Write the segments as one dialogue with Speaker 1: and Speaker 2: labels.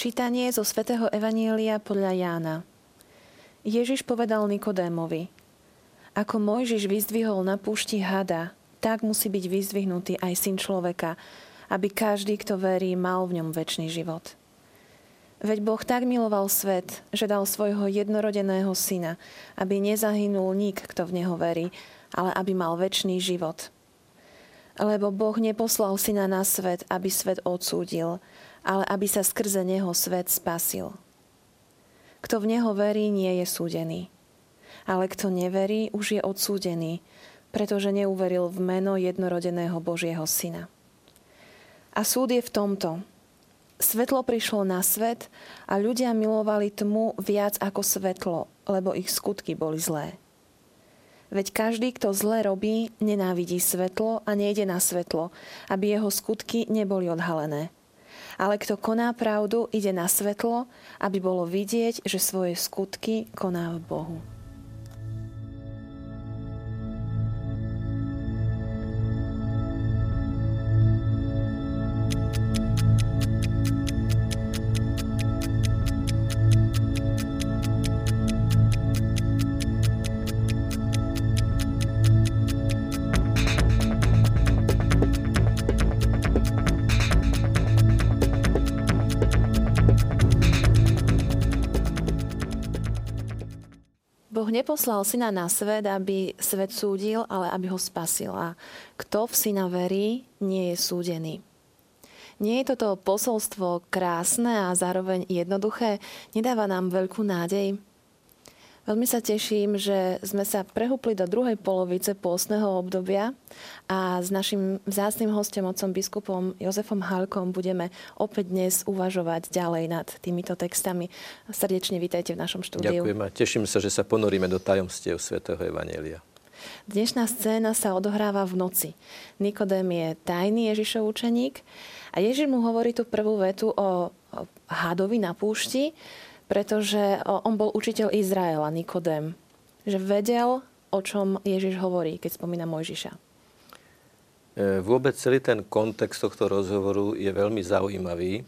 Speaker 1: Čítanie zo svätého Evanielia podľa Jána. Ježiš povedal Nikodémovi, ako Mojžiš vyzdvihol na púšti hada, tak musí byť vyzdvihnutý aj syn človeka, aby každý, kto verí, mal v ňom väčší život. Veď Boh tak miloval svet, že dal svojho jednorodeného syna, aby nezahynul nik, kto v neho verí, ale aby mal väčší život. Lebo Boh neposlal syna na svet, aby svet odsúdil, ale aby sa skrze neho svet spasil. Kto v neho verí, nie je súdený. Ale kto neverí, už je odsúdený, pretože neuveril v meno jednorodeného Božieho Syna. A súd je v tomto. Svetlo prišlo na svet a ľudia milovali tmu viac ako svetlo, lebo ich skutky boli zlé. Veď každý, kto zle robí, nenávidí svetlo a nejde na svetlo, aby jeho skutky neboli odhalené ale kto koná pravdu, ide na svetlo, aby bolo vidieť, že svoje skutky koná v Bohu. Neposlal syna na svet, aby svet súdil, ale aby ho spasil. A kto v syna verí, nie je súdený. Nie je toto posolstvo krásne a zároveň jednoduché? Nedáva nám veľkú nádej? Veľmi sa teším, že sme sa prehúpli do druhej polovice pôstneho obdobia a s našim vzácným hostom, otcom biskupom Jozefom Halkom budeme opäť dnes uvažovať ďalej nad týmito textami. Srdečne vítajte v našom štúdiu.
Speaker 2: Ďakujem a teším sa, že sa ponoríme do tajomstiev svätého Evanielia.
Speaker 1: Dnešná scéna sa odohráva v noci. Nikodém je tajný Ježišov učeník a Ježiš mu hovorí tú prvú vetu o hadovi na púšti, pretože on bol učiteľ Izraela, Nikodém. Že vedel, o čom Ježiš hovorí, keď spomína Mojžiša. E,
Speaker 2: vôbec celý ten kontext tohto rozhovoru je veľmi zaujímavý,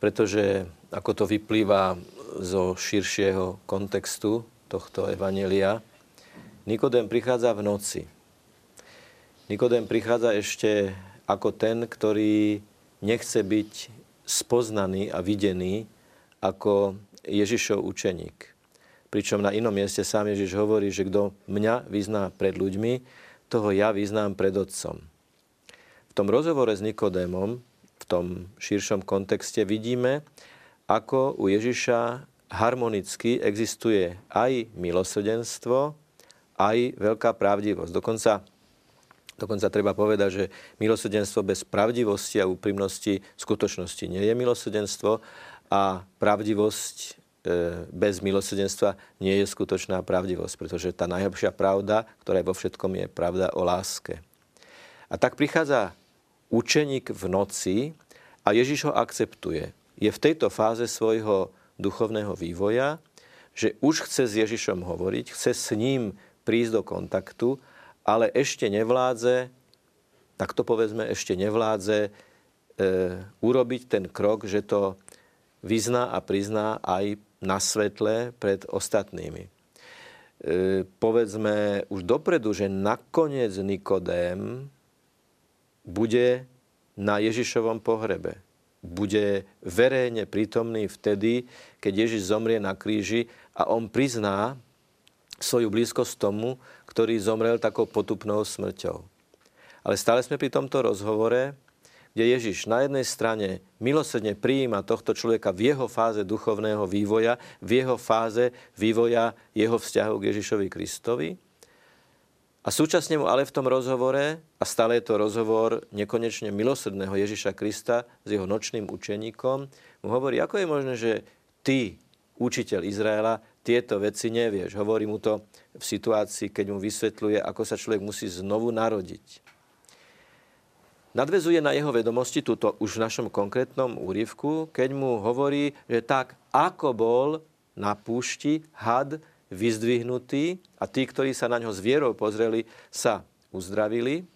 Speaker 2: pretože ako to vyplýva zo širšieho kontextu tohto evanelia, Nikodém prichádza v noci. Nikodém prichádza ešte ako ten, ktorý nechce byť spoznaný a videný ako Ježišov učeník. Pričom na inom mieste sám Ježiš hovorí, že kto mňa vyzná pred ľuďmi, toho ja vyznám pred Otcom. V tom rozhovore s Nikodémom, v tom širšom kontexte vidíme, ako u Ježiša harmonicky existuje aj milosrdenstvo, aj veľká pravdivosť. Dokonca, dokonca treba povedať, že milosrdenstvo bez pravdivosti a úprimnosti skutočnosti nie je milosrdenstvo a pravdivosť e, bez milosrdenstva nie je skutočná pravdivosť, pretože tá najlepšia pravda, ktorá je vo všetkom, je pravda o láske. A tak prichádza učeník v noci a Ježiš ho akceptuje. Je v tejto fáze svojho duchovného vývoja, že už chce s Ježišom hovoriť, chce s ním prísť do kontaktu, ale ešte nevládze, tak to povedzme, ešte nevládze e, urobiť ten krok, že to vyzná a prizná aj na svetle pred ostatnými. E, povedzme už dopredu, že nakoniec Nikodém bude na Ježišovom pohrebe. Bude verejne prítomný vtedy, keď Ježiš zomrie na kríži a on prizná svoju blízkosť tomu, ktorý zomrel takou potupnou smrťou. Ale stále sme pri tomto rozhovore kde Ježiš na jednej strane milosrdne prijíma tohto človeka v jeho fáze duchovného vývoja, v jeho fáze vývoja jeho vzťahu k Ježišovi Kristovi. A súčasne mu ale v tom rozhovore, a stále je to rozhovor nekonečne milosrdného Ježiša Krista s jeho nočným učeníkom, mu hovorí, ako je možné, že ty, učiteľ Izraela, tieto veci nevieš. Hovorí mu to v situácii, keď mu vysvetľuje, ako sa človek musí znovu narodiť nadvezuje na jeho vedomosti, túto už v našom konkrétnom úryvku, keď mu hovorí, že tak ako bol na púšti had vyzdvihnutý a tí, ktorí sa na ňo s vierou pozreli, sa uzdravili,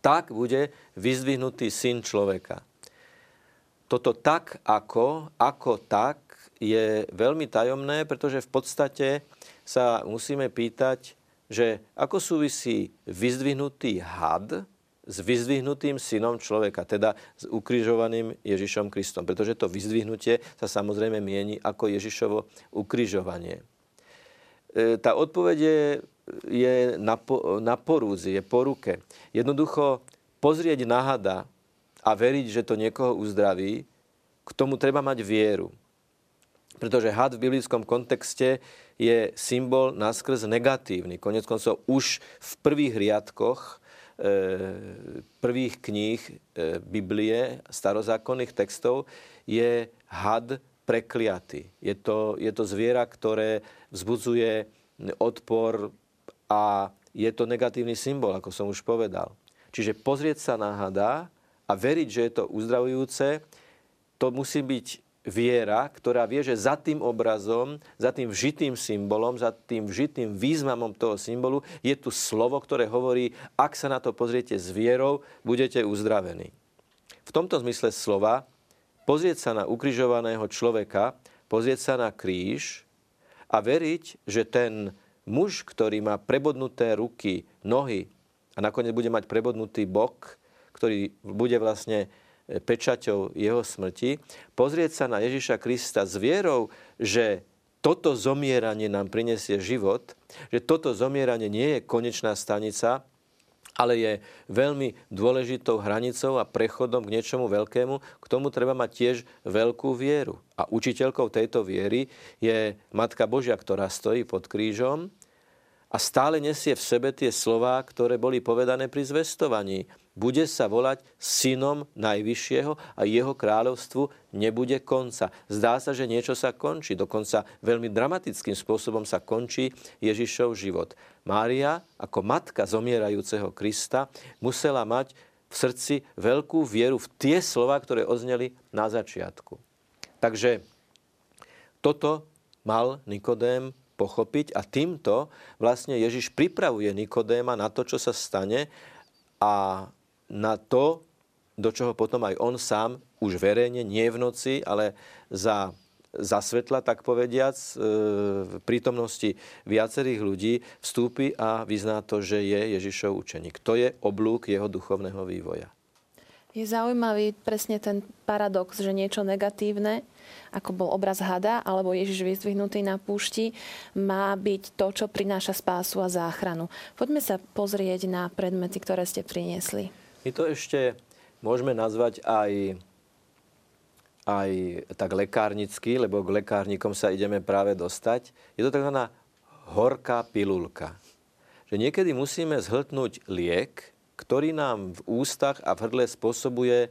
Speaker 2: tak bude vyzdvihnutý syn človeka. toto tak ako, ako tak je veľmi tajomné, pretože v podstate sa musíme pýtať, že ako súvisí vyzdvihnutý had s vyzdvihnutým synom človeka, teda s ukrižovaným Ježišom Kristom. Pretože to vyzdvihnutie sa samozrejme mieni ako Ježišovo ukrižovanie. E, tá odpoveď je, je na, na porúzi, je po ruke. Jednoducho pozrieť na hada a veriť, že to niekoho uzdraví, k tomu treba mať vieru. Pretože had v biblickom kontexte je symbol naskrz negatívny. Konec koncov už v prvých riadkoch prvých kníh e, Biblie, starozákonných textov, je had prekliaty. Je to, je to zviera, ktoré vzbudzuje odpor a je to negatívny symbol, ako som už povedal. Čiže pozrieť sa na hada a veriť, že je to uzdravujúce, to musí byť viera, ktorá vie, že za tým obrazom, za tým vžitým symbolom, za tým vžitým významom toho symbolu je tu slovo, ktoré hovorí, ak sa na to pozriete s vierou, budete uzdravení. V tomto zmysle slova pozrieť sa na ukrižovaného človeka, pozrieť sa na kríž a veriť, že ten muž, ktorý má prebodnuté ruky, nohy a nakoniec bude mať prebodnutý bok, ktorý bude vlastne pečaťou jeho smrti, pozrieť sa na Ježiša Krista s vierou, že toto zomieranie nám prinesie život, že toto zomieranie nie je konečná stanica, ale je veľmi dôležitou hranicou a prechodom k niečomu veľkému. K tomu treba mať tiež veľkú vieru. A učiteľkou tejto viery je Matka Božia, ktorá stojí pod krížom a stále nesie v sebe tie slová, ktoré boli povedané pri zvestovaní bude sa volať synom Najvyššieho a jeho kráľovstvu nebude konca. Zdá sa, že niečo sa končí, dokonca veľmi dramatickým spôsobom sa končí Ježišov život. Mária, ako matka zomierajúceho Krista, musela mať v srdci veľkú vieru v tie slova, ktoré ozneli na začiatku. Takže toto mal Nikodém pochopiť a týmto vlastne Ježiš pripravuje Nikodéma na to, čo sa stane a na to, do čoho potom aj on sám už verejne, nie v noci, ale za, za svetla, tak povediac, e, v prítomnosti viacerých ľudí vstúpi a vyzná to, že je Ježišov učeník. To je oblúk jeho duchovného vývoja.
Speaker 1: Je zaujímavý presne ten paradox, že niečo negatívne, ako bol obraz hada alebo Ježiš vyzdvihnutý na púšti, má byť to, čo prináša spásu a záchranu. Poďme sa pozrieť na predmety, ktoré ste priniesli.
Speaker 2: My to ešte môžeme nazvať aj, aj tak lekárnicky, lebo k lekárnikom sa ideme práve dostať. Je to tzv. horká pilulka. Že niekedy musíme zhltnúť liek, ktorý nám v ústach a v hrdle spôsobuje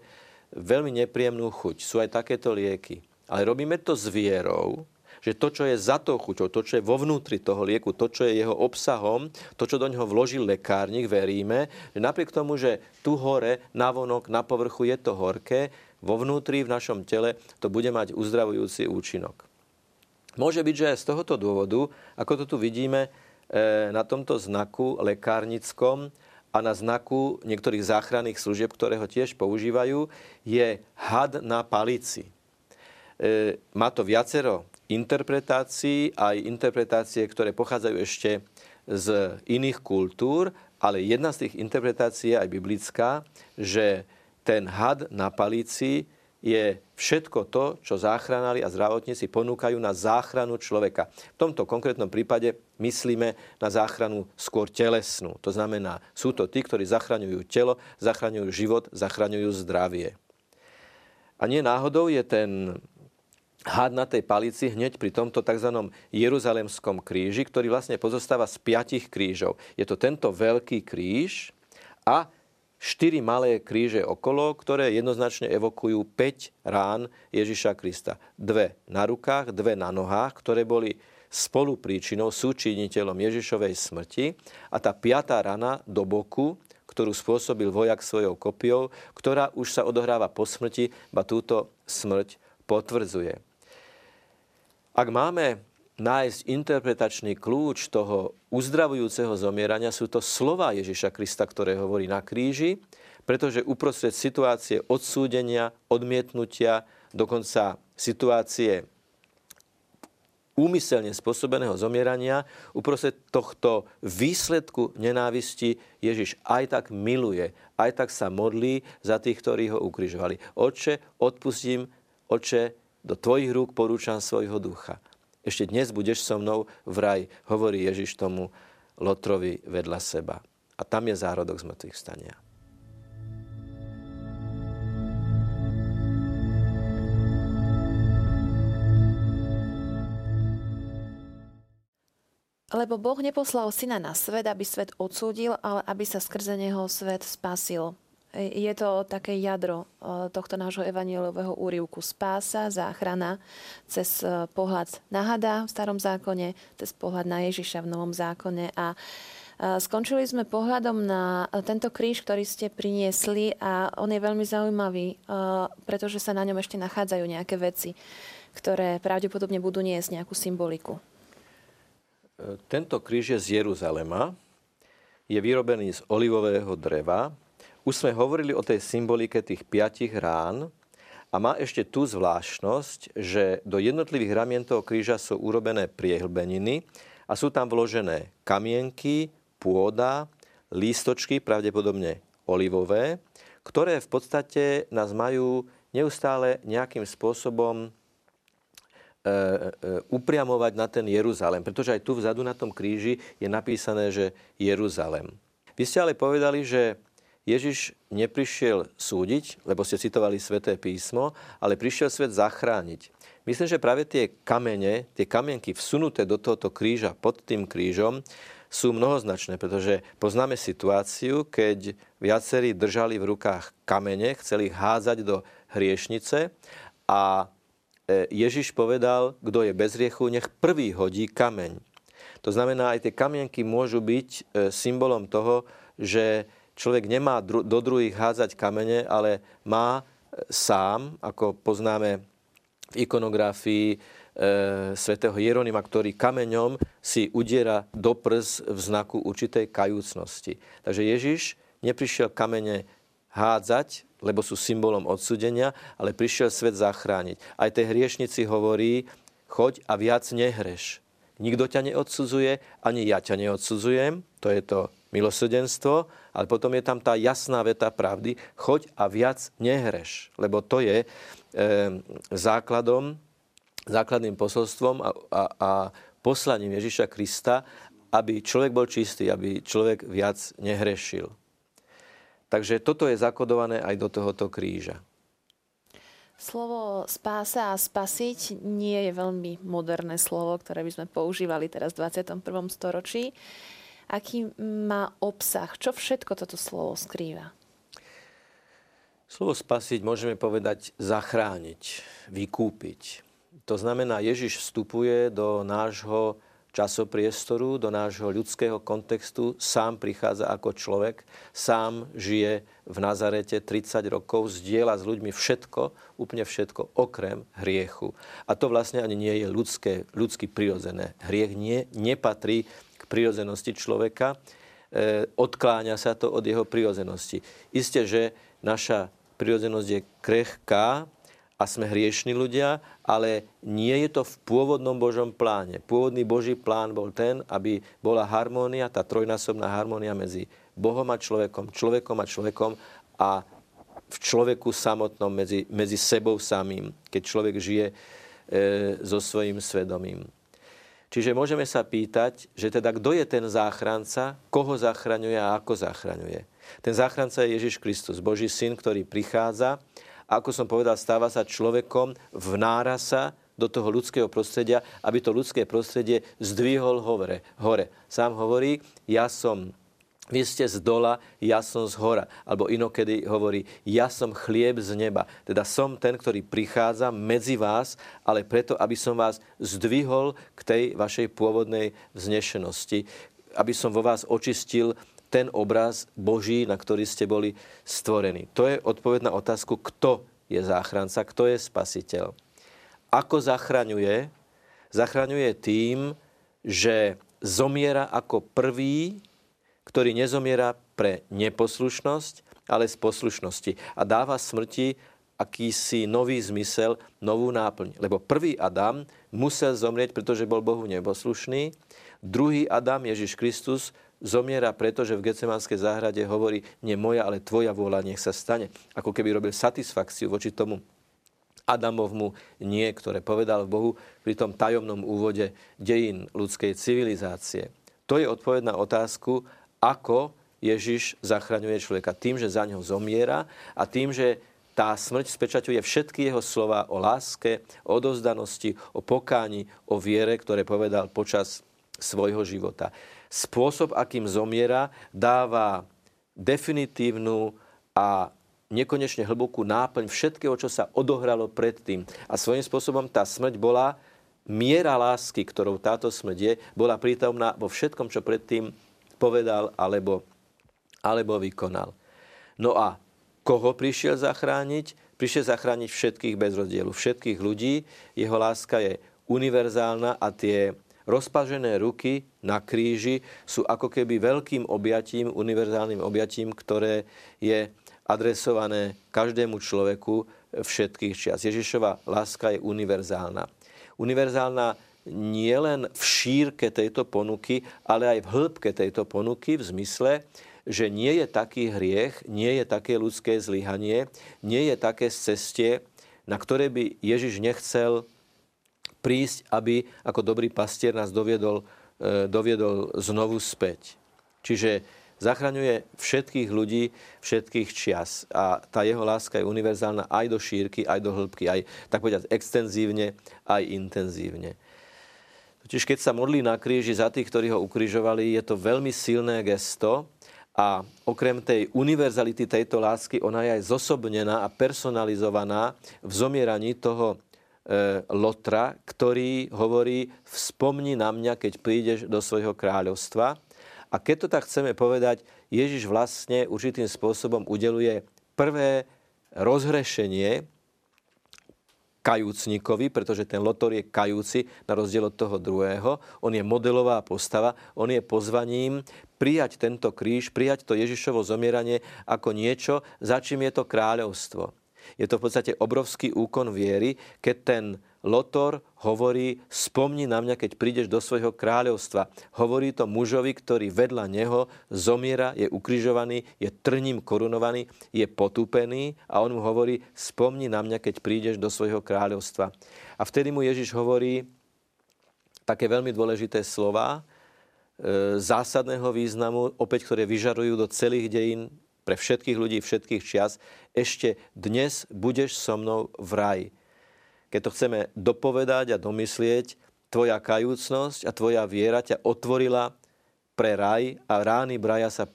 Speaker 2: veľmi nepríjemnú chuť. Sú aj takéto lieky. Ale robíme to s vierou, že to, čo je za tou chuťou, to, čo je vo vnútri toho lieku, to, čo je jeho obsahom, to, čo do neho vložil lekárnik, veríme, že napriek tomu, že tu hore, navonok, na povrchu je to horké, vo vnútri, v našom tele, to bude mať uzdravujúci účinok. Môže byť, že z tohoto dôvodu, ako to tu vidíme e, na tomto znaku lekárnickom a na znaku niektorých záchranných služieb, ktoré ho tiež používajú, je had na palici. E, má to viacero interpretácií, aj interpretácie, ktoré pochádzajú ešte z iných kultúr, ale jedna z tých interpretácií je aj biblická, že ten had na palíci je všetko to, čo záchranári a zdravotníci ponúkajú na záchranu človeka. V tomto konkrétnom prípade myslíme na záchranu skôr telesnú. To znamená, sú to tí, ktorí zachraňujú telo, zachraňujú život, zachraňujú zdravie. A nie náhodou je ten had na tej palici hneď pri tomto tzv. Jeruzalemskom kríži, ktorý vlastne pozostáva z piatich krížov. Je to tento veľký kríž a štyri malé kríže okolo, ktoré jednoznačne evokujú 5 rán Ježiša Krista. Dve na rukách, dve na nohách, ktoré boli spolupríčinou, súčiniteľom Ježišovej smrti a tá piatá rana do boku, ktorú spôsobil vojak svojou kopiou, ktorá už sa odohráva po smrti, ba túto smrť potvrdzuje. Ak máme nájsť interpretačný kľúč toho uzdravujúceho zomierania, sú to slova Ježiša Krista, ktoré hovorí na kríži. pretože uprostred situácie odsúdenia, odmietnutia, dokonca situácie úmyselne spôsobeného zomierania, uprostred tohto výsledku nenávisti Ježiš aj tak miluje, aj tak sa modlí za tých, ktorí ho ukrižovali. Oče, odpustím, oče, do tvojich rúk porúčam svojho ducha. Ešte dnes budeš so mnou v raj, hovorí Ježiš tomu Lotrovi vedľa seba. A tam je zárodok z mŕtvych stania.
Speaker 1: Lebo Boh neposlal syna na svet, aby svet odsúdil, ale aby sa skrze neho svet spasil. Je to také jadro e, tohto nášho evanielového úrivku. Spása, záchrana cez e, pohľad na hada v starom zákone, cez pohľad na Ježiša v novom zákone. A Skončili sme pohľadom na tento kríž, ktorý ste priniesli a on je veľmi zaujímavý, pretože sa na ňom ešte nachádzajú nejaké veci, ktoré pravdepodobne budú niesť nejakú symboliku.
Speaker 2: Tento kríž je z Jeruzalema, je vyrobený z olivového dreva. Už sme hovorili o tej symbolike tých piatich rán a má ešte tú zvláštnosť, že do jednotlivých ramien toho kríža sú urobené priehlbeniny a sú tam vložené kamienky, pôda, lístočky, pravdepodobne olivové, ktoré v podstate nás majú neustále nejakým spôsobom E, e, upriamovať na ten Jeruzalem. Pretože aj tu vzadu na tom kríži je napísané, že Jeruzalem. Vy ste ale povedali, že Ježiš neprišiel súdiť, lebo ste citovali sväté písmo, ale prišiel svet zachrániť. Myslím, že práve tie kamene, tie kamienky vsunuté do tohoto kríža pod tým krížom sú mnohoznačné, pretože poznáme situáciu, keď viacerí držali v rukách kamene, chceli ich hádzať do hriešnice a E, Ježiš povedal, kto je bez riechu, nech prvý hodí kameň. To znamená, aj tie kamienky môžu byť e, symbolom toho, že človek nemá do druhých hádzať kamene, ale má e, sám, ako poznáme v ikonografii e, svätého Jeronima, ktorý kameňom si udiera do prs v znaku určitej kajúcnosti. Takže Ježiš neprišiel kamene hádzať, lebo sú symbolom odsudenia, ale prišiel svet zachrániť. Aj tej hriešnici hovorí, choď a viac nehreš. Nikto ťa neodsudzuje, ani ja ťa neodsudzujem, to je to milosrdenstvo, ale potom je tam tá jasná veta pravdy, choď a viac nehreš, lebo to je e, základom, základným posolstvom a, a, a poslaním Ježiša Krista, aby človek bol čistý, aby človek viac nehrešil. Takže toto je zakodované aj do tohoto kríža.
Speaker 1: Slovo spása a spasiť nie je veľmi moderné slovo, ktoré by sme používali teraz v 21. storočí. Aký má obsah? Čo všetko toto slovo skrýva?
Speaker 2: Slovo spasiť môžeme povedať zachrániť, vykúpiť. To znamená, Ježiš vstupuje do nášho časopriestoru, do nášho ľudského kontextu, sám prichádza ako človek, sám žije v Nazarete 30 rokov, zdieľa s ľuďmi všetko, úplne všetko, okrem hriechu. A to vlastne ani nie je ľudské, ľudsky prirodzené. Hriech nie, nepatrí k prirodzenosti človeka, e, odkláňa sa to od jeho prirodzenosti. Isté, že naša prirodzenosť je krehká, a sme hriešni ľudia, ale nie je to v pôvodnom Božom pláne. Pôvodný Boží plán bol ten, aby bola harmónia, tá trojnásobná harmónia medzi Bohom a človekom, človekom a človekom a v človeku samotnom, medzi, medzi sebou samým, keď človek žije e, so svojím svedomím. Čiže môžeme sa pýtať, že teda kto je ten záchranca, koho zachraňuje a ako zachraňuje. Ten záchranca je Ježiš Kristus, Boží syn, ktorý prichádza ako som povedal, stáva sa človekom, vnára sa do toho ľudského prostredia, aby to ľudské prostredie zdvihol hore. hore. Sám hovorí, ja som vy ste z dola, ja som z hora. Alebo inokedy hovorí, ja som chlieb z neba. Teda som ten, ktorý prichádza medzi vás, ale preto, aby som vás zdvihol k tej vašej pôvodnej vznešenosti. Aby som vo vás očistil ten obraz Boží, na ktorý ste boli stvorení. To je odpoveď na otázku, kto je záchranca, kto je spasiteľ. Ako zachraňuje? Zachraňuje tým, že zomiera ako prvý, ktorý nezomiera pre neposlušnosť, ale z poslušnosti. A dáva smrti akýsi nový zmysel, novú náplň. Lebo prvý Adam musel zomrieť, pretože bol Bohu neposlušný. Druhý Adam, Ježiš Kristus, zomiera preto, že v Gecemanskej záhrade hovorí, nie moja, ale tvoja vôľa nech sa stane. Ako keby robil satisfakciu voči tomu Adamovmu nie, ktoré povedal v Bohu pri tom tajomnom úvode dejín ľudskej civilizácie. To je odpoveď na otázku, ako Ježiš zachraňuje človeka. Tým, že za ňo zomiera a tým, že tá smrť spečaťuje všetky jeho slova o láske, o odozdanosti, o pokáni, o viere, ktoré povedal počas svojho života. Spôsob, akým zomiera, dáva definitívnu a nekonečne hlbokú náplň všetkého, čo sa odohralo predtým. A svojím spôsobom tá smrť bola, miera lásky, ktorou táto smrť je, bola prítomná vo všetkom, čo predtým povedal alebo, alebo vykonal. No a Koho prišiel zachrániť? Prišiel zachrániť všetkých bez rozdielu, všetkých ľudí. Jeho láska je univerzálna a tie rozpažené ruky na kríži sú ako keby veľkým objatím, univerzálnym objatím, ktoré je adresované každému človeku všetkých čias. Ježišova láska je univerzálna. Univerzálna nielen v šírke tejto ponuky, ale aj v hĺbke tejto ponuky v zmysle, že nie je taký hriech, nie je také ľudské zlyhanie, nie je také cestie, na ktoré by Ježiš nechcel prísť, aby ako dobrý pastier nás doviedol, e, doviedol znovu späť. Čiže zachraňuje všetkých ľudí, všetkých čias. A tá jeho láska je univerzálna aj do šírky, aj do hĺbky, aj tak povedať extenzívne, aj intenzívne. Totiž keď sa modlí na kríži za tých, ktorí ho ukrižovali, je to veľmi silné gesto, a okrem tej univerzality tejto lásky, ona je aj zosobnená a personalizovaná v zomieraní toho e, Lotra, ktorý hovorí, spomni na mňa, keď prídeš do svojho kráľovstva. A keď to tak chceme povedať, Ježiš vlastne určitým spôsobom udeluje prvé rozhrešenie kajúcnikovi, pretože ten Lotor je kajúci na rozdiel od toho druhého. On je modelová postava, on je pozvaním prijať tento kríž, prijať to Ježišovo zomieranie ako niečo, za čím je to kráľovstvo. Je to v podstate obrovský úkon viery, keď ten Lotor hovorí, spomni na mňa, keď prídeš do svojho kráľovstva. Hovorí to mužovi, ktorý vedľa neho zomiera, je ukrižovaný, je trním korunovaný, je potúpený a on mu hovorí, spomni na mňa, keď prídeš do svojho kráľovstva. A vtedy mu Ježiš hovorí také veľmi dôležité slova, e, zásadného významu, opäť ktoré vyžarujú do celých dejín pre všetkých ľudí, všetkých čias. Ešte dnes budeš so mnou v raji keď to chceme dopovedať a domyslieť, tvoja kajúcnosť a tvoja viera ťa otvorila pre raj a rány, braja sa,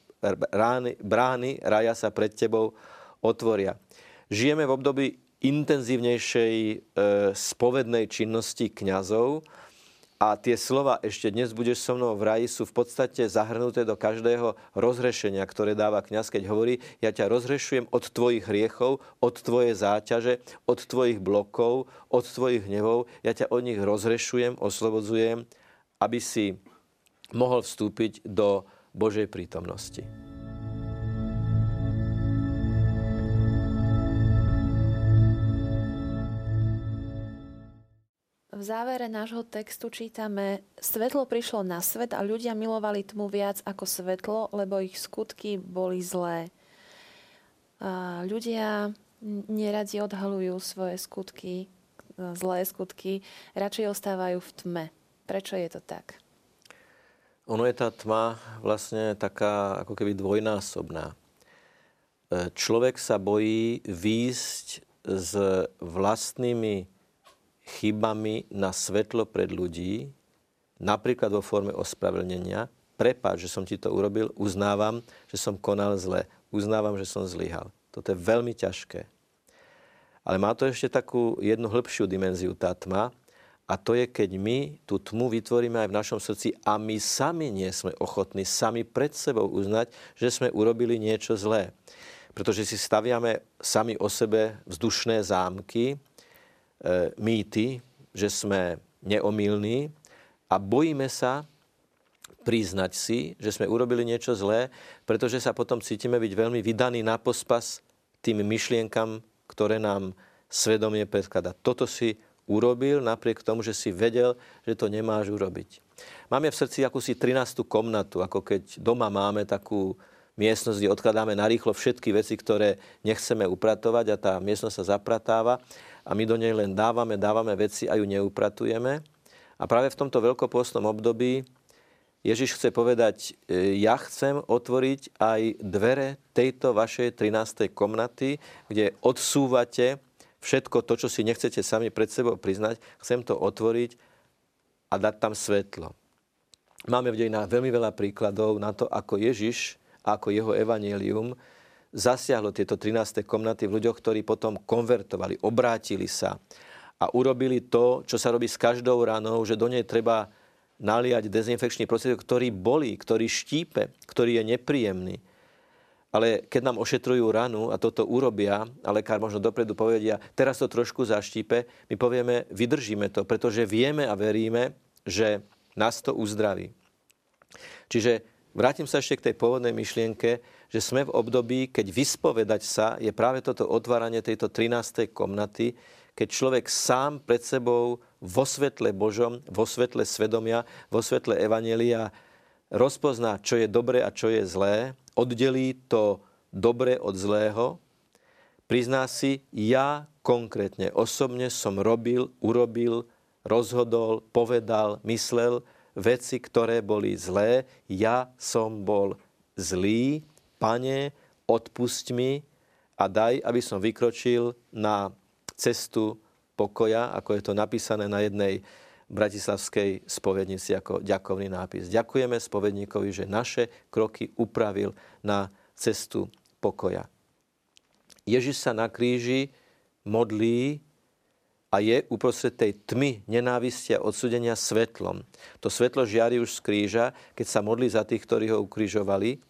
Speaker 2: rány, brány raja sa pred tebou otvoria. Žijeme v období intenzívnejšej e, spovednej činnosti kňazov, a tie slova ešte dnes budeš so mnou v raji sú v podstate zahrnuté do každého rozhrešenia, ktoré dáva kňaz, keď hovorí, ja ťa rozhrešujem od tvojich hriechov, od tvojej záťaže, od tvojich blokov, od tvojich hnevov, ja ťa od nich rozhrešujem, oslobodzujem, aby si mohol vstúpiť do Božej prítomnosti.
Speaker 1: V závere nášho textu čítame, svetlo prišlo na svet a ľudia milovali tmu viac ako svetlo, lebo ich skutky boli zlé. A ľudia neradi odhalujú svoje skutky, zlé skutky, radšej ostávajú v tme. Prečo je to tak?
Speaker 2: Ono je tá tma vlastne taká ako keby dvojnásobná. E, človek sa bojí výjsť s vlastnými chybami na svetlo pred ľudí, napríklad vo forme ospravedlnenia, prepáč, že som ti to urobil, uznávam, že som konal zle, uznávam, že som zlyhal. Toto je veľmi ťažké. Ale má to ešte takú jednu hĺbšiu dimenziu, tá tma, a to je, keď my tú tmu vytvoríme aj v našom srdci a my sami nie sme ochotní sami pred sebou uznať, že sme urobili niečo zlé. Pretože si staviame sami o sebe vzdušné zámky, mýty, že sme neomilní a bojíme sa priznať si, že sme urobili niečo zlé, pretože sa potom cítime byť veľmi vydaní na pospas tým myšlienkam, ktoré nám svedomie predkladá. Toto si urobil napriek tomu, že si vedel, že to nemáš urobiť. Máme v srdci akúsi 13. komnatu, ako keď doma máme takú miestnosť, kde odkladáme narýchlo všetky veci, ktoré nechceme upratovať a tá miestnosť sa zapratáva a my do nej len dávame, dávame veci a ju neupratujeme. A práve v tomto veľkopôstnom období Ježiš chce povedať, e, ja chcem otvoriť aj dvere tejto vašej 13. komnaty, kde odsúvate všetko to, čo si nechcete sami pred sebou priznať. Chcem to otvoriť a dať tam svetlo. Máme v dejinách veľmi veľa príkladov na to, ako Ježiš ako jeho evanielium zasiahlo tieto 13. komnaty v ľuďoch, ktorí potom konvertovali, obrátili sa a urobili to, čo sa robí s každou ranou, že do nej treba naliať dezinfekčný prostriedok, ktorý bolí, ktorý štípe, ktorý je nepríjemný. Ale keď nám ošetrujú ranu a toto urobia, a lekár možno dopredu povedia, teraz to trošku zaštípe, my povieme, vydržíme to, pretože vieme a veríme, že nás to uzdraví. Čiže Vrátim sa ešte k tej pôvodnej myšlienke, že sme v období, keď vyspovedať sa je práve toto otváranie tejto 13. komnaty, keď človek sám pred sebou vo svetle Božom, vo svetle svedomia, vo svetle Evanelia rozpozná, čo je dobré a čo je zlé, oddelí to dobré od zlého, prizná si, ja konkrétne, osobne som robil, urobil, rozhodol, povedal, myslel, veci, ktoré boli zlé. Ja som bol zlý, pane, odpust mi a daj, aby som vykročil na cestu pokoja, ako je to napísané na jednej bratislavskej spovednici ako ďakovný nápis. Ďakujeme spovedníkovi, že naše kroky upravil na cestu pokoja. Ježiš sa na kríži modlí a je uprostred tej tmy nenávistia a odsudenia svetlom. To svetlo žiari už z kríža, keď sa modlí za tých, ktorí ho ukrižovali,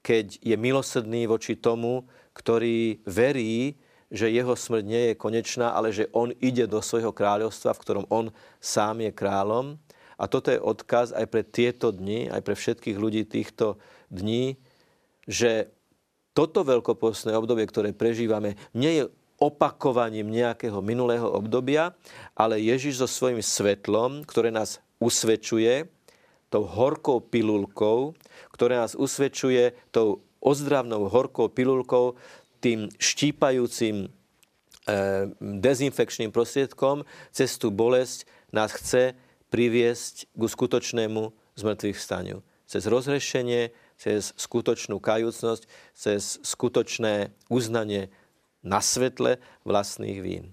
Speaker 2: keď je milosrdný voči tomu, ktorý verí, že jeho smrť nie je konečná, ale že on ide do svojho kráľovstva, v ktorom on sám je kráľom. A toto je odkaz aj pre tieto dni, aj pre všetkých ľudí týchto dní, že toto veľkopostné obdobie, ktoré prežívame, nie je opakovaním nejakého minulého obdobia, ale Ježiš so svojím svetlom, ktoré nás usvedčuje, tou horkou pilulkou, ktoré nás usvedčuje tou ozdravnou horkou pilulkou, tým štípajúcim e, dezinfekčným prostriedkom cez tú bolesť nás chce priviesť ku skutočnému zmrtvých staniu. Cez rozhrešenie, cez skutočnú kajúcnosť, cez skutočné uznanie na svetle vlastných vín.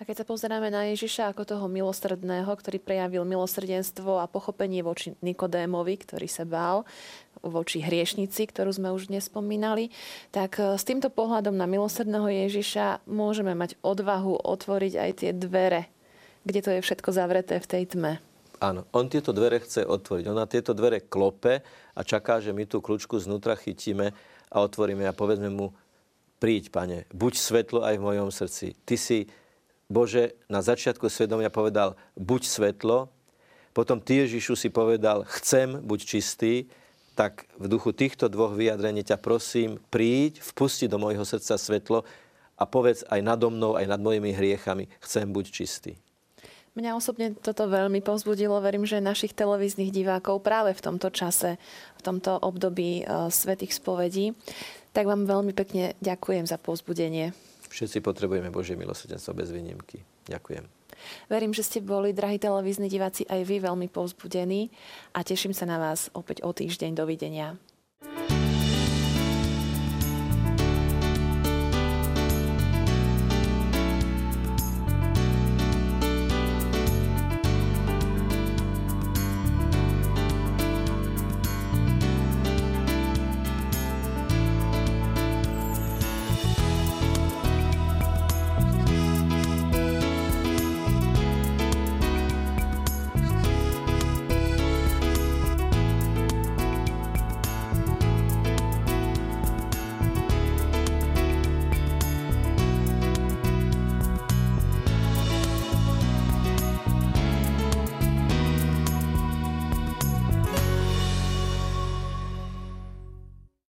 Speaker 1: A keď sa pozeráme na Ježiša ako toho milosrdného, ktorý prejavil milosrdenstvo a pochopenie voči Nikodémovi, ktorý sa bál, voči hriešnici, ktorú sme už dnes spomínali, tak e, s týmto pohľadom na milosrdného Ježiša môžeme mať odvahu otvoriť aj tie dvere, kde to je všetko zavreté v tej tme.
Speaker 2: Áno, on tieto dvere chce otvoriť. On na tieto dvere klope a čaká, že my tú kľúčku znútra chytíme a otvoríme a povedzme mu, príď, pane, buď svetlo aj v mojom srdci. Ty si, Bože, na začiatku svedomia povedal, buď svetlo, potom Ty, Ježišu, si povedal, chcem, buď čistý, tak v duchu týchto dvoch vyjadrení ťa prosím, príď, vpusti do môjho srdca svetlo a povedz aj nado mnou, aj nad mojimi hriechami, chcem, buď čistý.
Speaker 1: Mňa osobne toto veľmi povzbudilo. Verím, že našich televíznych divákov práve v tomto čase, v tomto období uh, svetých spovedí. Tak vám veľmi pekne ďakujem za povzbudenie.
Speaker 2: Všetci potrebujeme Božie milosrdenstvo bez výnimky. Ďakujem.
Speaker 1: Verím, že ste boli, drahí televízni diváci, aj vy veľmi povzbudení a teším sa na vás opäť o týždeň. Dovidenia.